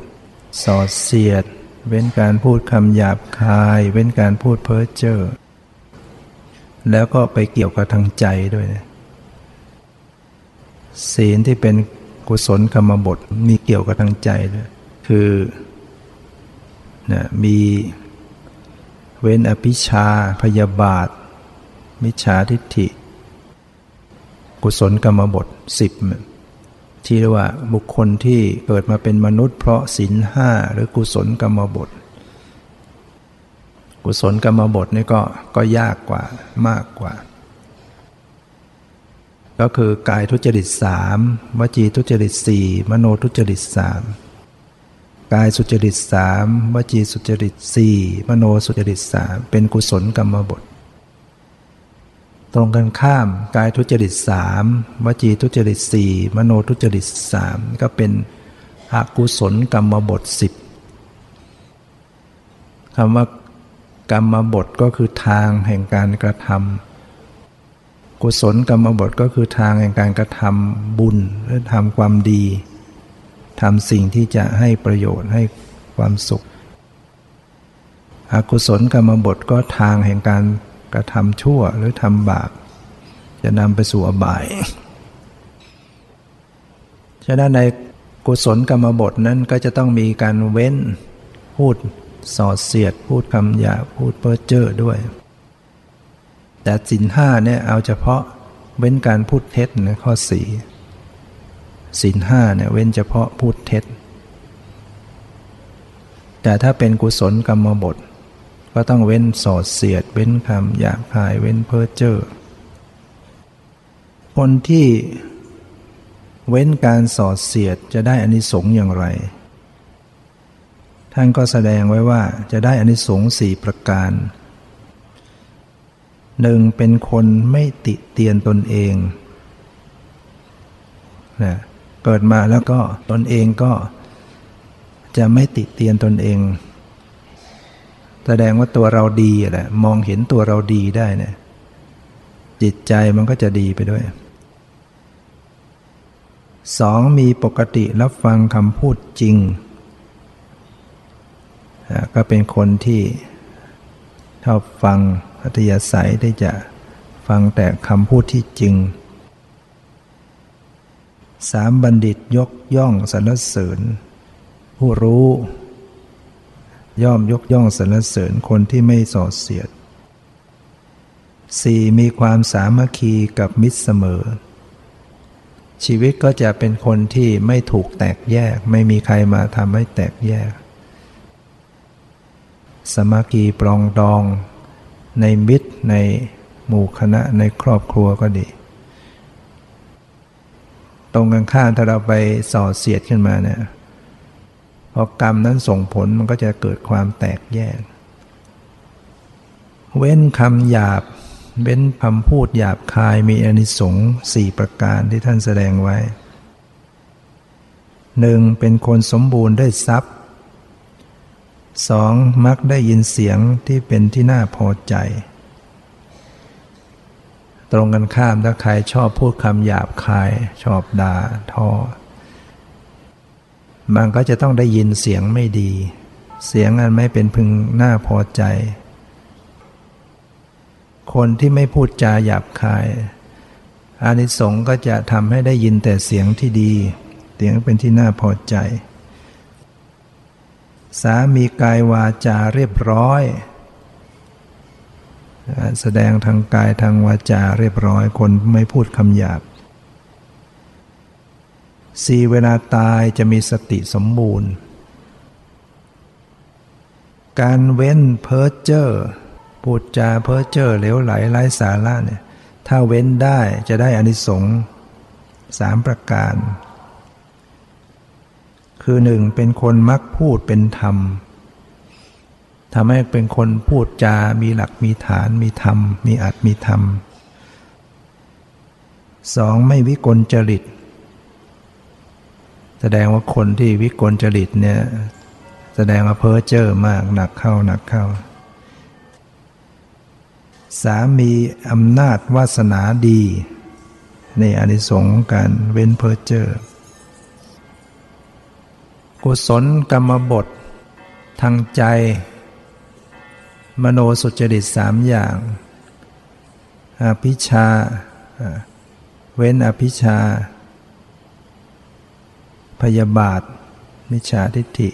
สอดเสียด เว้นการพูดคำหยาบคาย เว้นการพูดเพ้อเจ้อ แล้วก็ไปเกี่ยวกับทางใจด้วยนะศีลที่เป็นกุศลกรรมบทมีเกี่ยวกับทางใจด้วยคือนะมีเว้นอภิชาพยาบาท มิจฉาทิฏฐิ กุศลกรรมบทสิบที่เรียกว่าบุคคลที่เกิดมาเป็นมนุษย์เพราะศีลห้าหรือกุศลกรรมบท กุศลกรรมบทนี่ก็ก็ยากกว่ามากกว่า ก็คือกายทุจริตสามวจีทุจริตสี่มโนทุจริตสามกายสุจริตสามวจีสุจริตสี่มโนสุจริตสามเป็นกุศลกรรมบท ตรงกันข้ามกายทุจริตสามวจีทุจริตสี่มโนทุจริตสามก็เป็นอกุศลกรรมบทสิบคำว่า กรรมบทก็คือทางแห่งการกระทำกุศลกรรมบทก็คือทางแห่งการกระทำบุญหรือทำความดีทำสิ่งที่จะให้ประโยชน์ให้ความสุข อกุศลกรรมบทก็ทางแห่งการกระทำชั่วหรือทำบาปจะนำไปสู่อบาย ฉะนั้นในกุศลกรรมบทนั้นก็จะต้องมีการเว้นพูด สอดเสียดพูดคำหยาพูดเพ้อเจ้อด้วย แต่สินห้าเนี่ยเอาเฉพาะเว้นการพูดเท็จนะข้อสี่ศีลห้าเนี่ยเว้นเฉพาะพูดเท็จ แต่ถ้าเป็นกุศลกรรมบท ก็ต้องเว้นสอดเสียด เว้นคำหยาบคายเว้นเพ้อเจ้อคนที่เว้นการสอดเสียดจะได้อานิสงส์อย่างไร ท่านก็แสดงไว้ว่าจะได้อานิสงส์สี่ประการหนึ่งเป็นคนไม่ติเตียนตนเองนะเกิดมาแล้วก็ตนเองก็จะไม่ติเตียนตนเอง แสดงว่าตัวเราดีแหละมองเห็นตัวเราดีได้เนี่ยจิตใจมันก็จะดีไปด้วยสองมีปกติรับฟังคำพูดจริง ก็เป็นคนที่ชอบฟังอัธยาศัยที่จะฟังแต่คำพูดที่จริงสามบัณฑิตยกย่องสรรเสริญ ผู้รู้ ย่อมยกย่องสรรเสริญคนที่ไม่ส่อเสียดสี่มีความสามัคคีกับมิตรเสมอ ชีวิตก็จะเป็นคนที่ไม่ถูกแตกแยก ไม่มีใครมาทำให้แตกแยก สมาคีปรองดอง ในมิตรในหมู่คณะในครอบครัวก็ดี ตรงกันข้ามถ้าเราไปส่อเสียดขึ้นมาเนี่ยพอกรรมนั้นส่งผลมันก็จะเกิดความแตกแยก เว้นคำหยาบ เว้นคำพูดหยาบคายมีอนิสงส์สี่ประการที่ท่านแสดงไว้หนึ่งเป็นคนสมบูรณ์ได้ทรัพย์ สองมักได้ยินเสียงที่เป็นที่น่าพอใจ ตรงกันข้ามถ้าใครชอบพูดคำหยาบคาย ชอบด่าทอ มันก็จะต้องได้ยินเสียงไม่ดี เสียงอันไม่เป็นพึงน่าพอใจ คนที่ไม่พูดจาหยาบคายอานิสงส์ก็จะทำให้ได้ยินแต่เสียงที่ดี เสียงเป็นที่น่าพอใจ สามีกายวาจาเรียบร้อย แสดงทางกายทางวาจาเรียบร้อยคนไม่พูดคำหยาบสี่เวลาตายจะมีสติสมบูรณ์ การเว้นเพ้อเจ้อพูดจาเพ้อเจ้อเหลวไหลไร้สาระเนี่ยถ้าเว้นได้จะได้อานิสงส์สามประการ คือหนึ่งเป็นคนมักพูดเป็นธรรมทำให้เป็นคนพูดจา มีหลักมีฐาน มีธรรม มีอัตมีธรรมสองไม่วิกลจริต แสดงว่าคนที่วิกลจริตเนี่ยแสดงว่าเพ้อเจ้อมากหนักเข้าหนักเข้า สามีอำนาจวาสนาดี ในอนิสงส์การเว้นเพ้อเจ้อ กุศลกรรมบท ทางใจ มโนสุจริตสามอย่างอภิชา เว้นอภิชา พยาบาท มิจฉาทิฏฐิ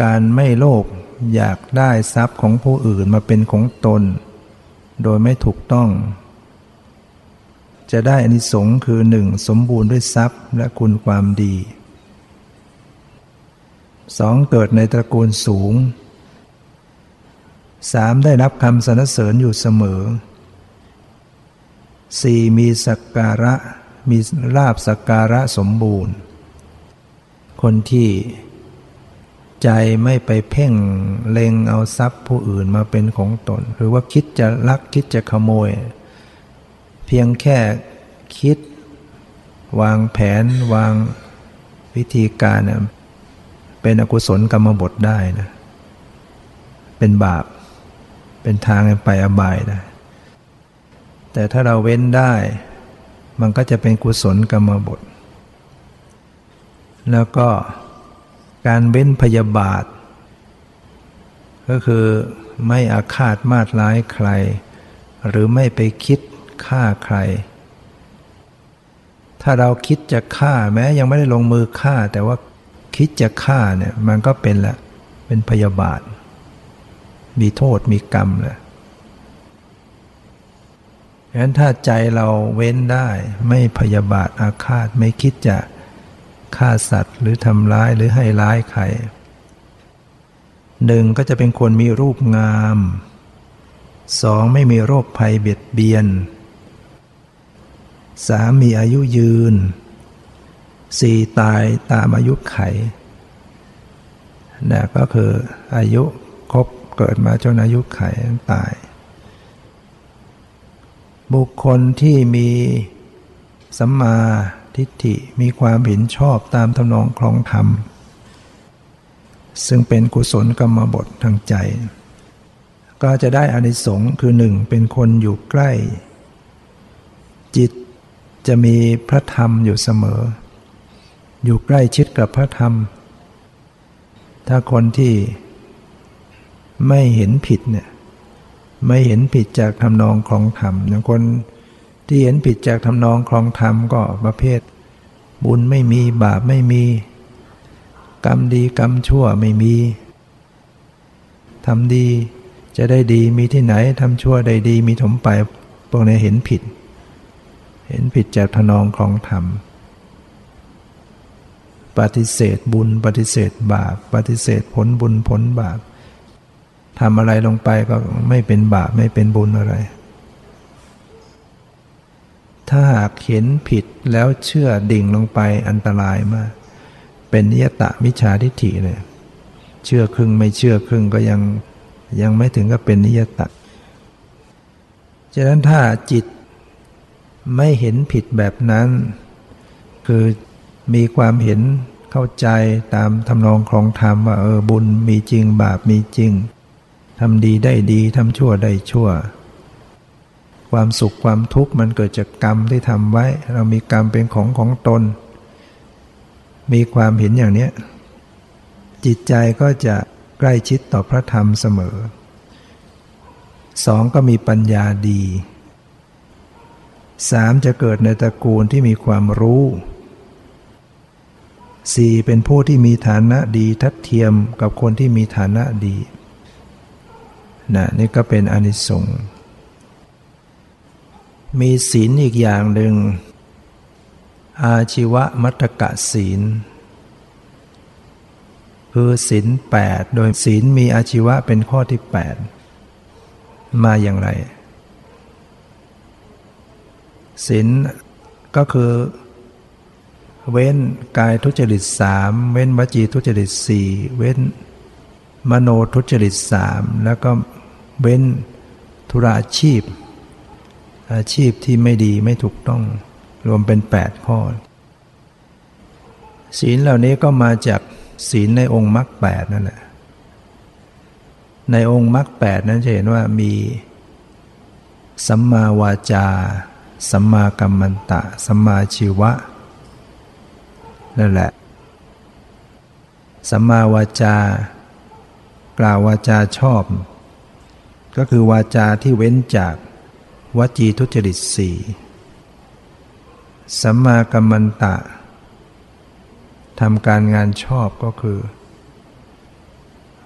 การไม่โลภอยากได้ทรัพย์ของผู้อื่นมาเป็นของตน โดยไม่ถูกต้อง จะได้อนิสงส์คือหนึ่งสมบูรณ์ด้วยทรัพย์และคุณความดีสองเกิดในตระกูลสูงสามได้รับคำสรรเสริญอยู่เสมอสี่มีสักการะมีลาบสักการะสมบูรณ์ คนที่ใจไม่ไปเพ่งเล็งเอาทรัพย์ผู้อื่นมาเป็นของตน หรือว่าคิดจะลักคิดจะขโมย เพียงแค่คิด วางแผนวางวิธีการเนี่ยเป็นอกุศลกรรมบทได้นะเป็นบาป เป็นทางไปอบายไนะแต่ถ้าเราเว้นได้ มันก็จะเป็นกุศลกรรมบท แล้วก็การเว้นพยาบาท ก็คือไม่อาฆาตมาดร้ายใคร หรือไม่ไปคิด ฆ่าใคร ถ้าเราคิดจะฆ่าแม้ยังไม่ได้ลงมือฆ่า แต่ว่าคิดจะฆ่าเนี่ยมันก็เป็นละเป็นพยาบาท มีโทษมีกรรมแหละฉะนั้นถ้าใจเราเว้นได้ไม่พยาบาทอาฆาตไม่คิดจะฆ่าสัตว์หรือทำร้ายหรือให้ร้ายใครหนึ่งก็จะเป็นคนมีรูปงามสองไม่มีโรคภัยเบียดเบียน สามมีอายุยืนสี่ตายตามอายุไขนะก็คืออายุครบเกิดมาจนอายุไขตาย บุคคลที่มีสัมมาทิฏฐิมีความเห็นชอบตามทำนองคลองธรรม ซึ่งเป็นกุศลกรรมบททางใจ ก็จะได้อานิสงส์คือหนึ่งเป็นคนอยู่ใกล้ จิต จะมีพระธรรมอยู่เสมอ อยู่ใกล้ชิดกับพระธรรม ถ้าคนที่ไม่เห็นผิดเนี่ยไม่เห็นผิดจากทำนองคลองธรรมอย่างคนที่เห็นผิดจากทำนองคลองธรรมก็ประเภท บุญไม่มีบาปไม่มี กรรมดีกรรมชั่วไม่มีทำดีจะได้ดีมีที่ไหนทำชั่วได้ดีมีถมไปพวกนี้เห็นผิด เห็นผิดจากทนองคลองธรรม ปฏิเสธบุญ ปฏิเสธบาป ปฏิเสธผลบุญผลบาปทำอะไรลงไปก็ไม่เป็นบาปไม่เป็นบุญอะไร ถ้าหากเห็นผิดแล้วเชื่อดิ่งลงไปอันตรายมาก เป็นนิยตะมิจฉาทิฏฐิเลยเชื่อครึ่งไม่เชื่อครึ่งก็ยังยังไม่ถึงกับเป็นนิยตะฉะนั้นถ้าจิต ไม่เห็นผิดแบบนั้น คือมีความเห็นเข้าใจตามทำนองครองธรรมว่าเออบุญมีจริงบาปมีจริงทำดีได้ดีทำชั่วได้ชั่ว ความสุขความทุกข์มันเกิดจากกรรมที่ทำไว้ เรามีกรรมเป็นของของตน มีความเห็นอย่างนี้จิตใจก็จะใกล้ชิดต่อพระธรรมเสมอสองก็มีปัญญาดี สามจะเกิดในตระกูลที่มีความรู้สี่เป็นผู้ที่มีฐานะดีทัดเทียมกับคนที่มีฐานะดีนะนี่ก็เป็นอนิสงส์มีศีลอีกอย่างหนึ่ง อาชีวมัตกะศีล คือศีลแปดโดยศีลมีอาชีวะเป็นข้อที่แปดมาอย่างไร ศีลก็คือเว้นกายทุจริตสามเว้นวจีทุจริตสี่เว้น มโนทุจริตสามแล้วก็เว้นธุราชีพ อาชีพที่ไม่ดีไม่ถูกต้องรวมเป็นแปดข้อ ศีลเหล่านี้ก็มาจากศีลในองค์มรรคแปดนั่นแหละในองค์มรรคแปดนั้นจะเห็นว่ามีสัมมาวาจา สัมมากัมมันตะ สัมมาชีวะ นั่นแหละ สัมมาวาจา กล่าววาจาชอบ ก็คือวาจาที่เว้นจากวจีทุจริตสี่สัมมากัมมันตะทำการงานชอบก็คือ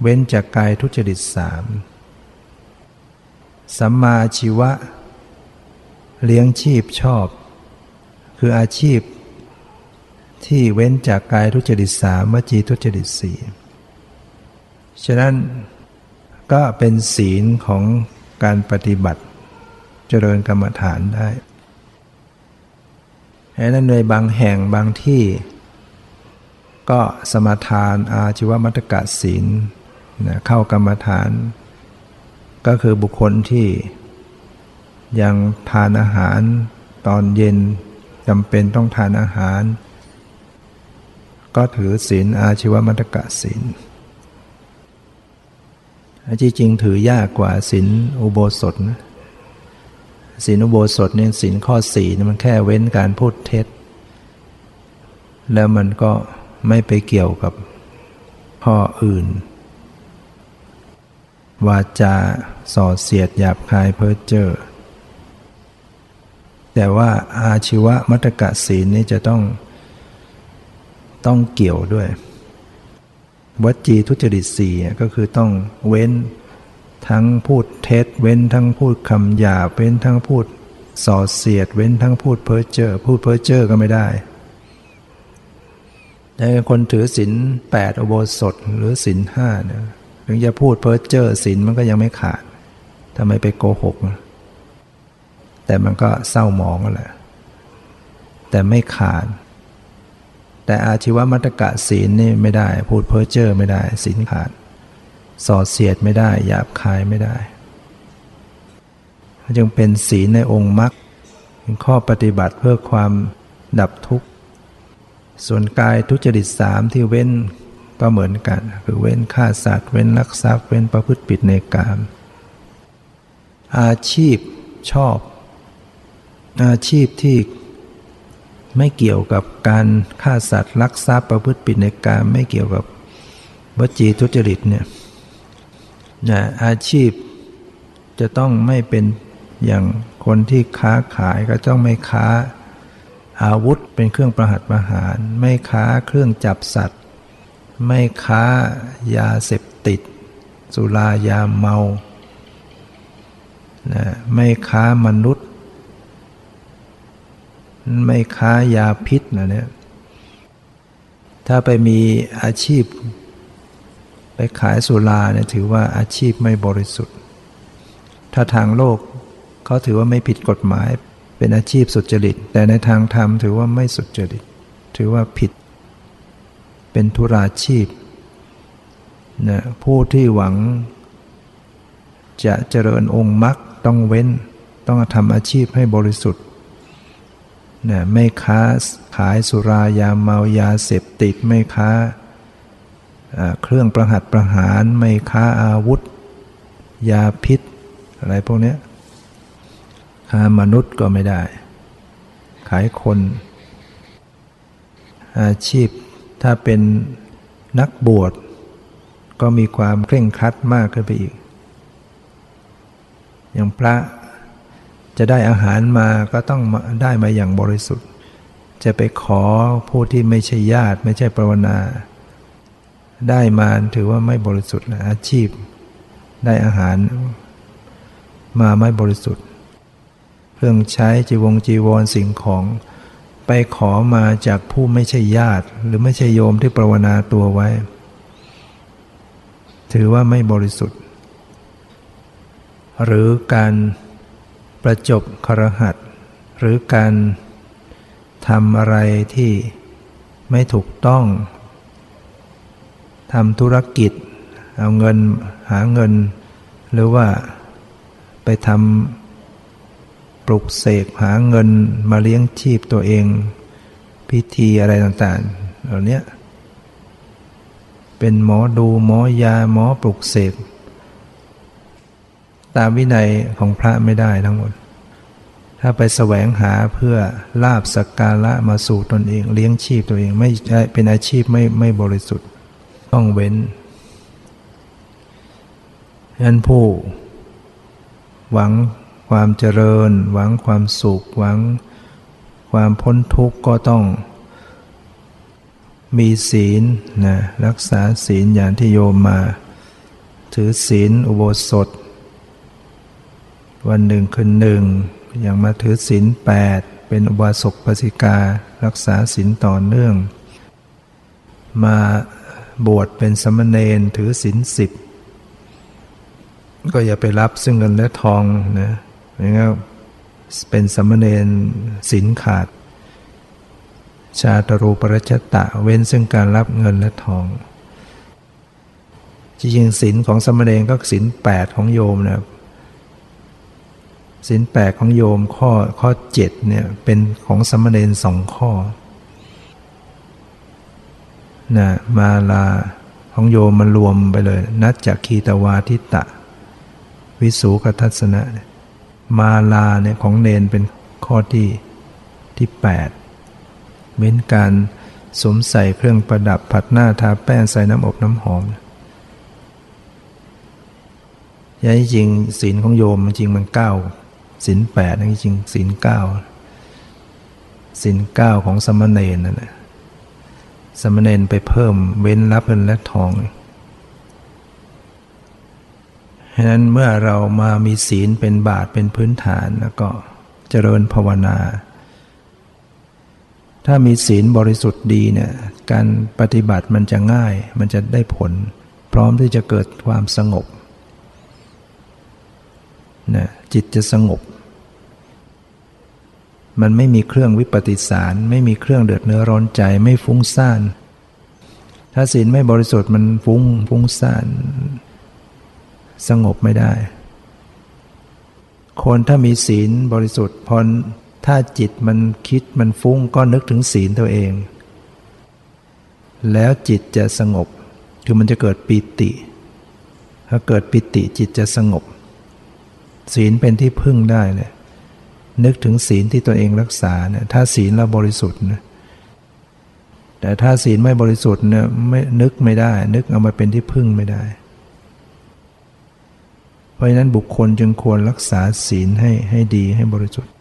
เว้นจากกายทุจริตสามสัมมาชีวะ เลี้ยงชีพชอบ คืออาชีพ ที่เว้นจากกายทุจริตสามวจีทุจริตสี่ฉะนั้นก็เป็นศีลของการปฏิบัติเจริญกรรมฐานได้ดังนั้นในบางแห่งบางที่ ก็สมาทานอาชีวมัตกะศีลเข้ากรรมฐาน ก็คือบุคคลที่ ยังทานอาหารตอนเย็นจำเป็นต้องทานอาหาร ก็ถือศีลอาชีวมัตกะศีลจริงถือยากกว่าศีลอุโบสถนะศีลอุโบสถเนี่ยศีลข้อสี่มันแค่เว้นการพูดเท็จ แล้วมันก็ไม่ไปเกี่ยวกับข้ออื่น วาจาส่อเสียดหยาบคายเพ้อเจ้อ แต่ว่าอาชีวมัตกะศีลนี่จะต้องต้องเกี่ยวด้วย วัจีทุจริตสี่ก็คือต้องเว้นทั้งพูดเท็จ เว้นทั้งพูดคำหยาบเว้นทั้งพูดส่อเสียด เว้นทั้งพูดเพ้อเจ้อพูดเพ้อเจ้อก็ไม่ได้แต่คนถือศีลแปดอโบสถหรือศีลห้าเนี่ยถึงจะพูดเพ้อเจ้อศีลมันก็ยังไม่ขาดทำไมไปโกหก แต่มันก็เศร้าหมองแหละแต่ไม่ขาด แต่อาชีวมัตกะศีลนี่ไม่ได้ พูดเพ้อเจ้อไม่ได้ศีลขาดสอดเสียดไม่ได้หยาบคายไม่ได้จึงเป็นศีลในองค์มรรคเป็นข้อปฏิบัติเพื่อความดับทุกข์ ส่วนกายทุจริตสามที่เว้นก็เหมือนกัน คือเว้นฆ่าสัตว์ เว้นลักทรัพย์ เว้นประพฤติผิดในกาม อาชีพชอบ อาชีพที่ไม่เกี่ยวกับการฆ่าสัตว์ลักทรัพย์ประพฤติผิดในการไม่เกี่ยวกับวจีทุจริตเนี่ยนะอาชีพจะต้องไม่เป็นอย่างคนที่ค้าขายก็ต้องไม่ค้าอาวุธเป็นเครื่องประหัตประหาร ไม่ค้าเครื่องจับสัตว์ ไม่ค้ายาเสพติด สุรายาเมานะไม่ค้ามนุษย์ ไม่ค้ายาพิษนะเนี่ยถ้าไปมีอาชีพ ไปขายสุราเนี่ยถือว่าอาชีพไม่บริสุทธิ์ ถ้าทางโลกเขาถือว่าไม่ผิดกฎหมาย เป็นอาชีพสุจริต แต่ในทางธรรมถือว่าไม่สุจริต ถือว่าผิด เป็นธุราชีพนะผู้ที่หวัง จะเจริญองค์มรรคต้องเว้น ต้องทำอาชีพให้บริสุทธิ์ นะไม่ค้าขายสุรายาเมายาเสพติดไม่ค้าเครื่องประหัตประหารไม่ค้าอาวุธ ยาพิษ อะไรพวกนี้ค้ามนุษย์ก็ไม่ได้ ขายคน อาชีพถ้าเป็นนักบวช ก็มีความเคร่งครัดมากขึ้นไปอีก อย่างพระ จะได้อาหารมาก็ต้องได้มาอย่างบริสุทธิ์ จะไปขอผู้ที่ไม่ใช่ญาติไม่ใช่ปรวนา ได้มาถือว่าไม่บริสุทธิ์นะอาชีพ ได้อาหาร มาไม่บริสุทธิ์ เครื่องใช้จีวงจีวรสิ่งของไปขอมาจากผู้ไม่ใช่ญาติ หรือไม่ใช่โยมที่ปรวนาตัวไว้ ถือว่าไม่บริสุทธิ์ หรือการ ประจบครหัสหรือการทำอะไรที่ไม่ถูกต้องทำธุรกิจ เอาเงินหาเงิน หรือว่าไปทำปลุกเสกหาเงินมาเลี้ยงชีพตัวเอง พิธีอะไรต่างๆเหล่านี้เป็นหมอดูหมอยาหมอปลุกเสก ตามวินัยของพระไม่ได้ทั้งหมด ถ้าไปแสวงหาเพื่อลาบสักการะมาสู่ตนเอง เลี้ยงชีพตัวเองไม่เป็นอาชีพไม่ไม่บริสุทธิ์ต้องเว้นนั้นผู้ หวังความเจริญ หวังความสุข หวังความพ้นทุกข์ก็ต้อง มีศีลนะรักษาศีลอย่างที่โยมมา ถือศีลอุโบสถ วันหนึ่งคืนหนึ่งอย่างมาถือศีลแปดเป็นอุบาสกปสิกา รักษาศีลต่อเนื่อง มาบวชเป็นสมณเณรถือศีลสิบก็อย่าไปรับซึ่งเงินและทองนะอย่างนี้เป็นสมณเณรศีลขาด ชาตรูปรชตะเว้นซึ่งการรับเงินและทอง จริงๆศีลของสมณเณรก็ศีลแปดของโยมนะ สินแปดของโยมข้อข้อเจ็ดเนี่ยเป็นของสมณเณรสองข้อนะมาลาของโยมมันรวมไปเลย นัดจคีตวาทิตะ วิสูกทัศนะ มาลาเนี่ยของเนนเป็นข้อที่ที่แปดเว้นการสวมใส่เครื่องประดับผัดหน้าทาแป้งใส่น้ำอบน้ำหอมยันจริงศีลของโยมจริงมันเก้า ศีลแปดนั่นจริงศีลเก้าศีลเก้าของสมณเณรนั่นแหละสมณเณรไปเพิ่มเว้นรับเงินและทองฉะนั้นเมื่อเรามามีศีลเป็นบาทเป็นพื้นฐานแล้วก็เจริญภาวนา ถ้ามีศีลบริสุทธิ์ดีเนี่ยการปฏิบัติมันจะง่าย มันจะได้ผล พร้อมที่จะเกิดความสงบนะจิตจะสงบ มันไม่มีเครื่องวิปฏิสาร ไม่มีเครื่องเดือดเนื้อร้อนใจไม่ฟุ้งซ่าน ถ้าศีลไม่บริสุทธิ์มันฟุ้งฟุ้งซ่าน สงบไม่ได้ คนถ้ามีศีลบริสุทธิ์พอถ้าจิตมันคิดมันฟุ้งก็นึกถึงศีลตัวเอง แล้วจิตจะสงบ คือมันจะเกิดปิติ ถ้าเกิดปิติจิตจะสงบ ศีลเป็นที่พึ่งได้เลย นึกถึงศีลที่ตัวเองรักษาเนี่ยถ้าศีลเราบริสุทธิ์นะแต่ถ้าศีลไม่บริสุทธิ์เนี่ยไม่นึกไม่ได้ นึกเอามาเป็นที่พึ่งไม่ได้ เพราะฉะนั้นบุคคลจึงควรรักษาศีลให้ให้ดีให้บริสุทธิ์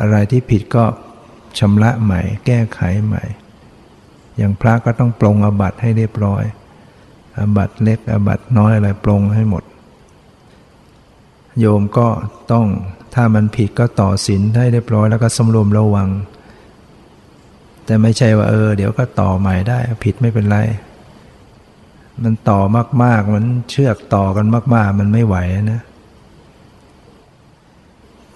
อะไรที่ผิดก็ชำระใหม่ แก้ไขใหม่ อย่างพระก็ต้องปรงอบัตให้เรียบร้อยอบัตเล็กอบัตน้อยอะไรปรงให้หมด โยมก็ต้อง ถ้ามันผิดก็ต่อศีลให้เรียบร้อยแล้วก็สำรวมระวัง แต่ไม่ใช่ว่าเออ เดี๋ยวก็ต่อใหม่ได้ ผิดไม่เป็นไร มันต่อมากๆ มันเชือกต่อกันมาก ๆ มันไม่ไหวนะ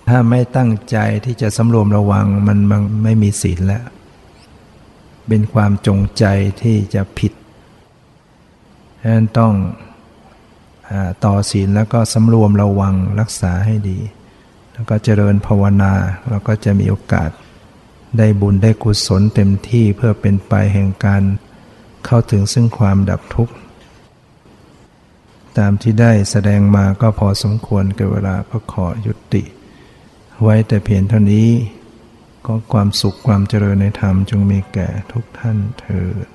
ถ้าไม่ตั้งใจที่จะสำรวมระวังมันมันไม่มีศีลแล้ว เป็นความจงใจที่จะผิดฉะนั้นต้องต่อศีลแล้วก็สำรวมระวังรักษาให้ดี แล้วก็เจริญภาวนาเราก็จะมีโอกาส ได้บุญได้กุศลเต็มที่เพื่อเป็นไปแห่งการเข้าถึงซึ่งความดับทุกข์ ตามที่ได้แสดงมาก็พอสมควรกับเวลาก็ขอยุติ ไว้แต่เพียงเท่านี้ ก็ความสุขความเจริญในธรรมจงมีแก่ทุกท่านเถิด